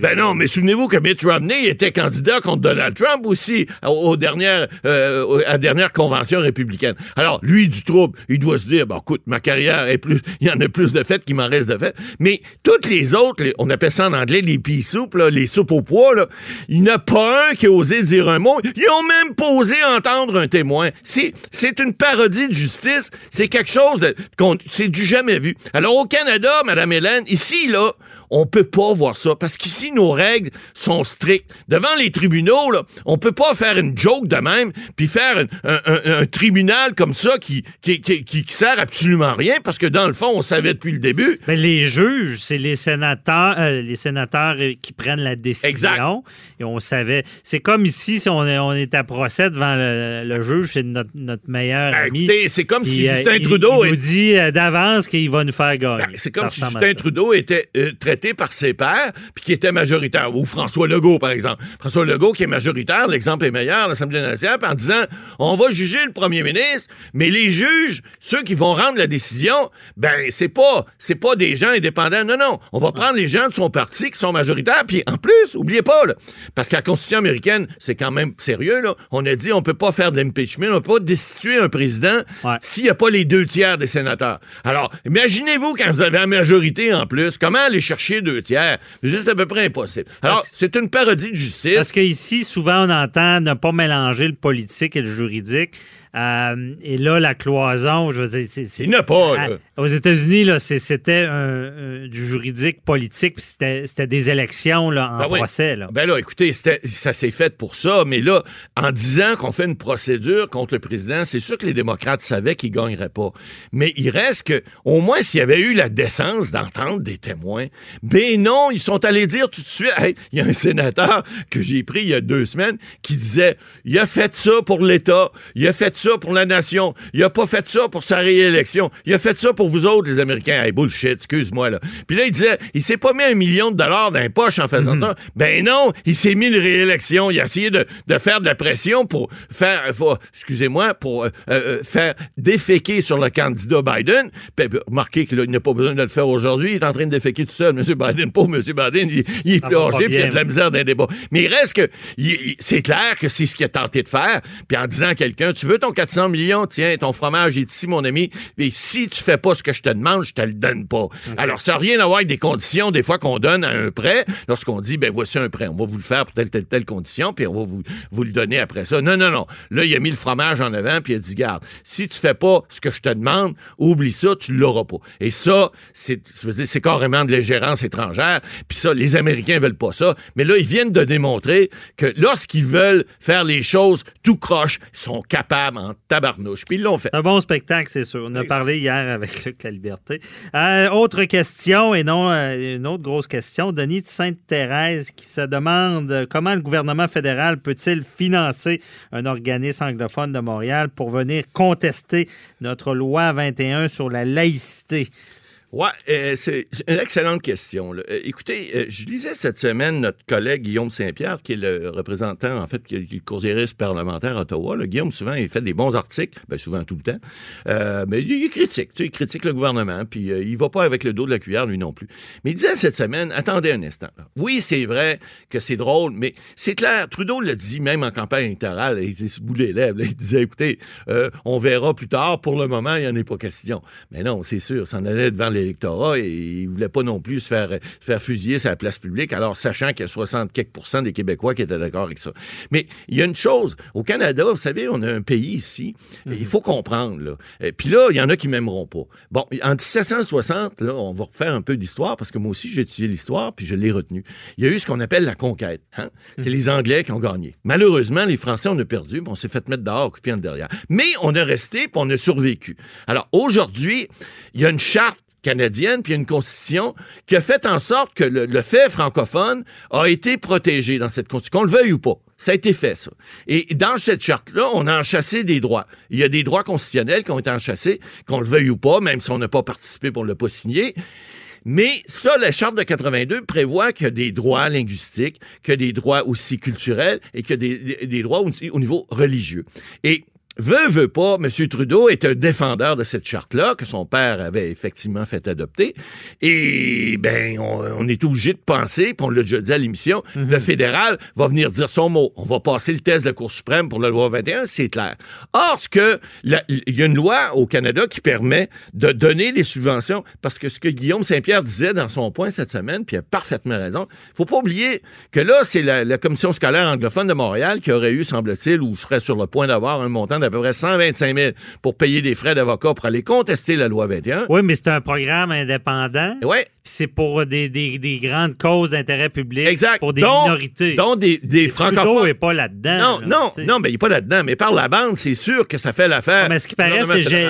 ben non, mais souvenez-vous que Mitt Romney était candidat contre Donald Trump aussi aux, aux dernières, euh, à la dernière convention républicaine. Alors, lui, du trouble, il doit se dire, bon, écoute, ma carrière est plus, [laughs] il y en a plus de fêtes qu'il m'en reste de fêtes. Mais toutes les autres, les- on appelle ça en anglais les pea soup, là, les soupes au pois, là, il n'y en a pas un qui a osé dire un mot. Ils ont même pas osé entendre un témoin. C'est, c'est une parodie de justice. C'est quelque chose de, qu'on- c'est du jamais vu. Alors, au Canada, Madame Hélène, ici, là, on peut pas voir ça parce qu'ici nos règles sont strictes. Devant les tribunaux, là, on peut pas faire une joke de même puis faire un, un- un- un tribunal comme ça qui qui, qui, qui- qui sert absolument à rien parce que dans le fond, on savait depuis le début. Ben, les juges, c'est les sénateurs, euh, les sénateurs qui prennent la décision. Exact. Et on savait. C'est comme ici, si on est, on est à procès devant le, le juge, c'est notre, notre meilleur Ben, ami. c'est comme si Puis, euh, Justin il- Trudeau il nous est- dit euh, d'avance qu'il va nous faire gagner. Ben, c'est comme Ça si Justin. Trudeau était euh, traité par ses pairs, puis qui était majoritaire. Ou François Legault, par exemple. François Legault, qui est majoritaire, l'exemple est meilleur l'Assemblée nationale, en disant on va juger le premier ministre, mais les juges, ceux qui vont rendre la décision, ben, c'est pas, c'est pas des gens indépendants. Non, non. On va prendre les gens de son parti qui sont majoritaires, puis en plus, oubliez pas, là, parce que la Constitution américaine, c'est quand même sérieux, là. On a dit on peut pas faire de l'impeachment, on peut pas destituer un président s'il n'y a pas les deux tiers des sénateurs. Alors, imaginez-vous quand vous avez la majorité en plus, comment aller chercher deux tiers? C'est juste à peu près impossible. Alors, c'est une parodie de justice. Parce qu'ici, souvent, on entend ne pas mélanger le politique et le juridique. Euh, et là, la cloison, je veux dire, c'est. Il n'y en a pas, À- là. aux États-Unis, là, c'était du juridique politique, puis c'était des élections là, en Ben oui. procès. Là. Ben là, écoutez, ça s'est fait pour ça, mais là, en disant qu'on fait une procédure contre le président, c'est sûr que les démocrates savaient qu'ils ne gagneraient pas. Mais il reste que, au moins, s'il y avait eu la décence d'entendre des témoins, ben non, ils sont allés dire tout de suite, Hey, il y a un sénateur que j'ai pris il y a deux semaines qui disait, il a fait ça pour l'État, il a fait ça pour la nation, il a pas fait ça pour sa réélection, il a fait ça pour vous autres, les Américains. Hey, bullshit, excuse-moi, là. Puis là, il disait, il s'est pas mis un million de dollars dans les poches en faisant ça. Ben non, il s'est mis une réélection. Il a essayé de, de faire de la pression pour faire, excusez-moi, pour euh, euh, faire déféquer sur le candidat Biden. Puis, remarquez qu'il n'a pas besoin de le faire aujourd'hui. Il est en train de déféquer tout seul. Monsieur Biden, pauvre Monsieur Biden, il, il est plongé, puis il y a de la misère d'un débat. Mais il reste que, c'est clair que c'est ce qu'il a tenté de faire. Puis en disant à quelqu'un, tu veux ton 400 millions, tiens, ton fromage est ici, mon ami. Et si tu fais pas ce que je te demande, je te le donne pas. Alors, ça n'a rien à voir avec des conditions, des fois, qu'on donne à un prêt, lorsqu'on dit, ben voici un prêt, on va vous le faire pour telle, telle, telle condition, puis on va vous, vous le donner après ça. Non, non, non. Là, il a mis le fromage en avant, puis il a dit, garde, si tu fais pas ce que je te demande, oublie ça, tu l'auras pas. Et ça, c'est, c'est carrément de l'ingérence étrangère. Puis ça, les Américains veulent pas ça. Mais là, ils viennent de démontrer que lorsqu'ils veulent faire les choses tout croche, ils sont capables en tabarnouche. Puis ils l'ont fait. Un bon spectacle, c'est sûr. On a parlé hier avec [laughs] Luc La Liberté. Euh, autre question, et non euh, une autre grosse question. Denis de Sainte-Thérèse qui se demande euh, comment le gouvernement fédéral peut-il financer un organisme anglophone de Montréal pour venir contester notre loi 21 sur la laïcité? Ouais, euh, c'est une excellente question. Euh, écoutez, euh, je lisais cette semaine notre collègue Guillaume Saint-Pierre, qui est le représentant, en fait, qui est le parlementaire à Ottawa. Guillaume, souvent, il fait des bons articles, ben, souvent tout le temps, mais il, critique, tu sais, il critique le gouvernement, puis il va pas avec le dos de la cuillère, lui non plus. Mais il disait cette semaine, attendez un instant. Oui, c'est vrai que c'est drôle, mais c'est clair, Trudeau l'a dit, même en campagne électorale, il était se bout les lèvres, il disait, écoutez, on verra plus tard, pour le moment, il n'y en est pas question. Mais non, c'est sûr, ça en allait devant l'électorat et il voulait pas non plus se faire, se faire fusiller sur la place publique, alors sachant qu'il y a 60 quelques des Québécois qui étaient d'accord avec ça. Mais il y a une chose, au Canada, vous savez, on a un pays ici, il faut comprendre, là. Et Puis là, il y en a qui m'aimeront pas. Bon, en 1760, là, on va refaire un peu d'histoire, parce que moi aussi, j'ai étudié l'histoire, puis je l'ai retenu. Il y a eu ce qu'on appelle la conquête. hein. C'est les Anglais qui ont gagné. Malheureusement, les Français, on a perdu, puis on s'est fait mettre dehors, occupé en derrière. Mais on a resté, puis on a survécu. Alors, aujourd'hui, il y a une charte canadienne, puis une constitution qui a fait en sorte que le, fait francophone a été protégé dans cette constitution, qu'on le veuille ou pas. Ça a été fait, ça. Et dans cette charte-là, on a enchassé des droits. Il y a des droits constitutionnels qui ont été enchassés, qu'on le veuille ou pas, même si on n'a pas participé, on ne pas signé. Mais ça, la Charte de 82 prévoit qu'il y a des droits linguistiques, qu'il y a des droits aussi culturels et qu'il y a des, des- des droits aussi au niveau religieux. Et veut, veut pas, M. Trudeau est un défendeur de cette charte-là que son père avait effectivement fait adopter. Et ben, on, on est obligé de penser, puis on l'a déjà dit à l'émission, Mhm. le fédéral va venir dire son mot. On va passer le test de la Cour suprême pour la loi 21, c'est clair. Or, ce que il y a une loi au Canada qui permet de donner des subventions, parce que ce que Guillaume Saint-Pierre disait dans son point cette semaine, puis il a parfaitement raison, faut pas oublier que là, c'est la, la commission scolaire anglophone de Montréal qui aurait eu, semble-t-il, ou serait sur le point d'avoir un montant d'à peu près 125 000 pour payer des frais d'avocat pour aller contester la loi 21. Oui, mais c'est un programme indépendant. Ouais. C'est pour des, des- des grandes causes d'intérêt public. Exact. Pour des Donc- minorités. Donc, des, des Et francophones. n'est pas là-dedans. Non, là, non, non, mais il n'est pas là-dedans. Mais par la bande, c'est sûr que ça fait l'affaire. Mais ce qui paraît,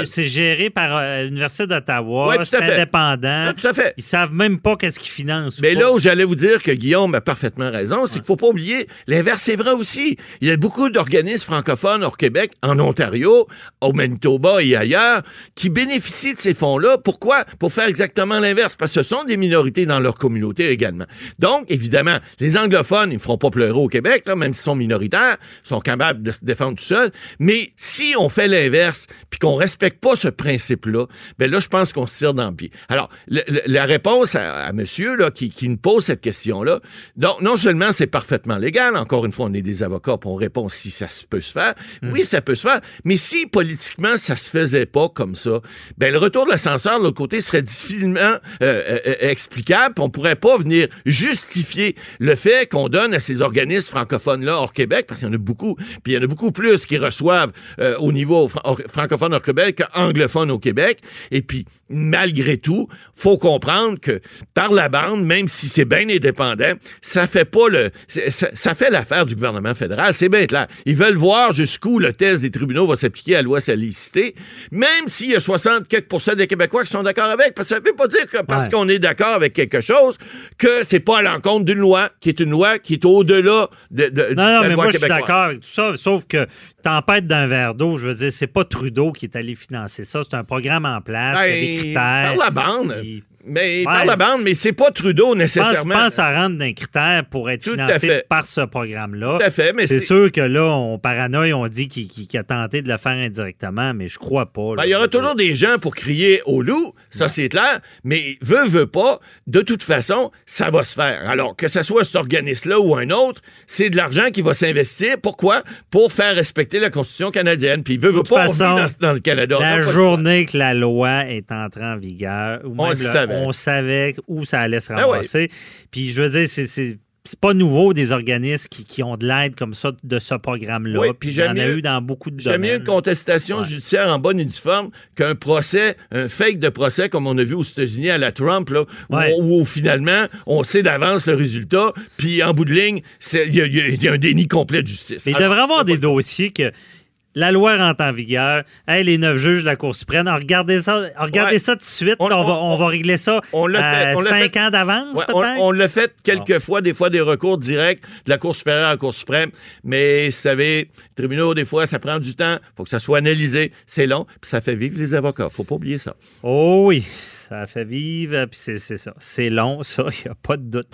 c'est géré par euh, l'Université d'Ottawa. Ouais, tout à c'est fait. indépendant. Ah, tout à fait. Ils savent même pas qu'est-ce qu'ils financent. Mais là où j'allais vous dire que Guillaume a parfaitement raison, c'est qu'il faut pas oublier, l'inverse c'est vrai aussi. Il y a beaucoup d'organismes francophones hors Québec, en Ontario, au Manitoba et ailleurs, qui bénéficient de ces fonds-là. Pourquoi? Pour faire exactement l'inverse, parce que ce sont des minorités dans leur communauté également. Donc, évidemment, les anglophones, ils ne feront pas pleurer au Québec, là, même s'ils sont minoritaires, ils sont capables de se défendre tout seuls. Mais si on fait l'inverse, puis qu'on respecte pas ce principe-là, ben là, je pense qu'on se tire dans le pied. Alors, le- le- la réponse à, à monsieur là, qui, qui nous pose cette question-là, donc, non seulement c'est parfaitement légal, encore une fois, on est des avocats, puis on répond si ça peut se faire. Oui, ça peut se faire, mais si politiquement ça se faisait pas comme ça, ben le retour de l'ascenseur de l'autre côté serait difficilement euh, euh, euh, explicable, on pourrait pas venir justifier le fait qu'on donne à ces organismes francophones-là hors Québec, parce qu'il y en a beaucoup, puis il y en a beaucoup plus qui reçoivent euh, au niveau francophone hors Québec qu'anglophone au Québec. Et puis, malgré tout, faut comprendre que par la bande, même si c'est bien indépendant, ça fait pas le, ça fait l'affaire du gouvernement fédéral. C'est bien clair. Ils veulent voir jusqu'où le test des tribunaux va s'appliquer à la loi la laïcité, même s'il y a 60 quelques des Québécois qui sont d'accord avec, parce que ça veut pas dire que parce Ouais. qu'on est d'accord avec quelque chose que c'est pas à l'encontre d'une loi qui est une loi qui est au-delà de, de- de Non, non, la mais loi moi, je suis d'accord avec tout ça, sauf que tempête d'un verre d'eau, je veux dire, c'est pas Trudeau qui est allé financer ça. C'est un programme en place, il y a des Ben, critères. par la bande. Puis- Mais par la bande, mais c'est pas Trudeau nécessairement. je pense que ça rentre d'un critère pour être Tout financé par ce programme-là. Tout à fait, mais c'est c'est- sûr que là, on paranoïe, on dit qu'il a tenté de le faire indirectement, mais je crois pas. Ben, il y aura toujours des gens pour crier au loup, ça c'est clair, mais veut, veut pas, de toute façon, ça va se faire. Alors, que ce soit cet organisme-là ou un autre, c'est de l'argent qui va s'investir. Pourquoi? Pour faire respecter la Constitution canadienne. Puis, veut, veut pas, on vit façon, dans, dans le Canada. La journée que la loi est entrée en vigueur, ou On même le- savait. On savait où ça allait se Ben ramasser. Puis je veux dire, c'est- c'est pas nouveau des organismes qui, qui ont de l'aide comme ça de ce programme-là. Oui, puis puis il y en j'aime a mieux- eu dans beaucoup de J'aime mieux domaines. une contestation Ouais. judiciaire en bonne et due forme qu'un procès, un fake de procès comme on a vu aux États-Unis à la Trump, là, où- Ouais. où, finalement on sait d'avance le résultat, puis en bout de ligne, il y, y a- y un déni complet de justice. Il devrait avoir c'est des dossiers que la loi rentre en vigueur. Hey, les neuf juges de la Cour suprême, alors, regardez ça, regardez Ouais. ça tout de suite. On- On, va, on- on va régler ça on l'a fait, cinq fait. ans d'avance, Ouais, on, peut-être? on l'a fait quelques fois, des fois des recours directs de la Cour supérieure à la Cour suprême, mais vous savez, les tribunaux, des fois, ça prend du temps, faut que ça soit analysé, c'est long, puis ça fait vivre les avocats, faut pas oublier ça. Oh oui, ça a fait vivre, puis c'est ça. C'est long, [laughs] ça, il n'y a pas de doute.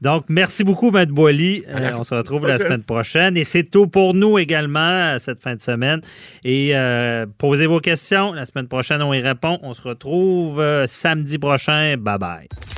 Donc, merci beaucoup, Maître Boily. Euh, on se retrouve la [laughs] semaine prochaine. Et c'est tout pour nous également euh, cette fin de semaine. Et euh, posez vos questions. La semaine prochaine, on y répond. On se retrouve euh, samedi prochain. Bye-bye.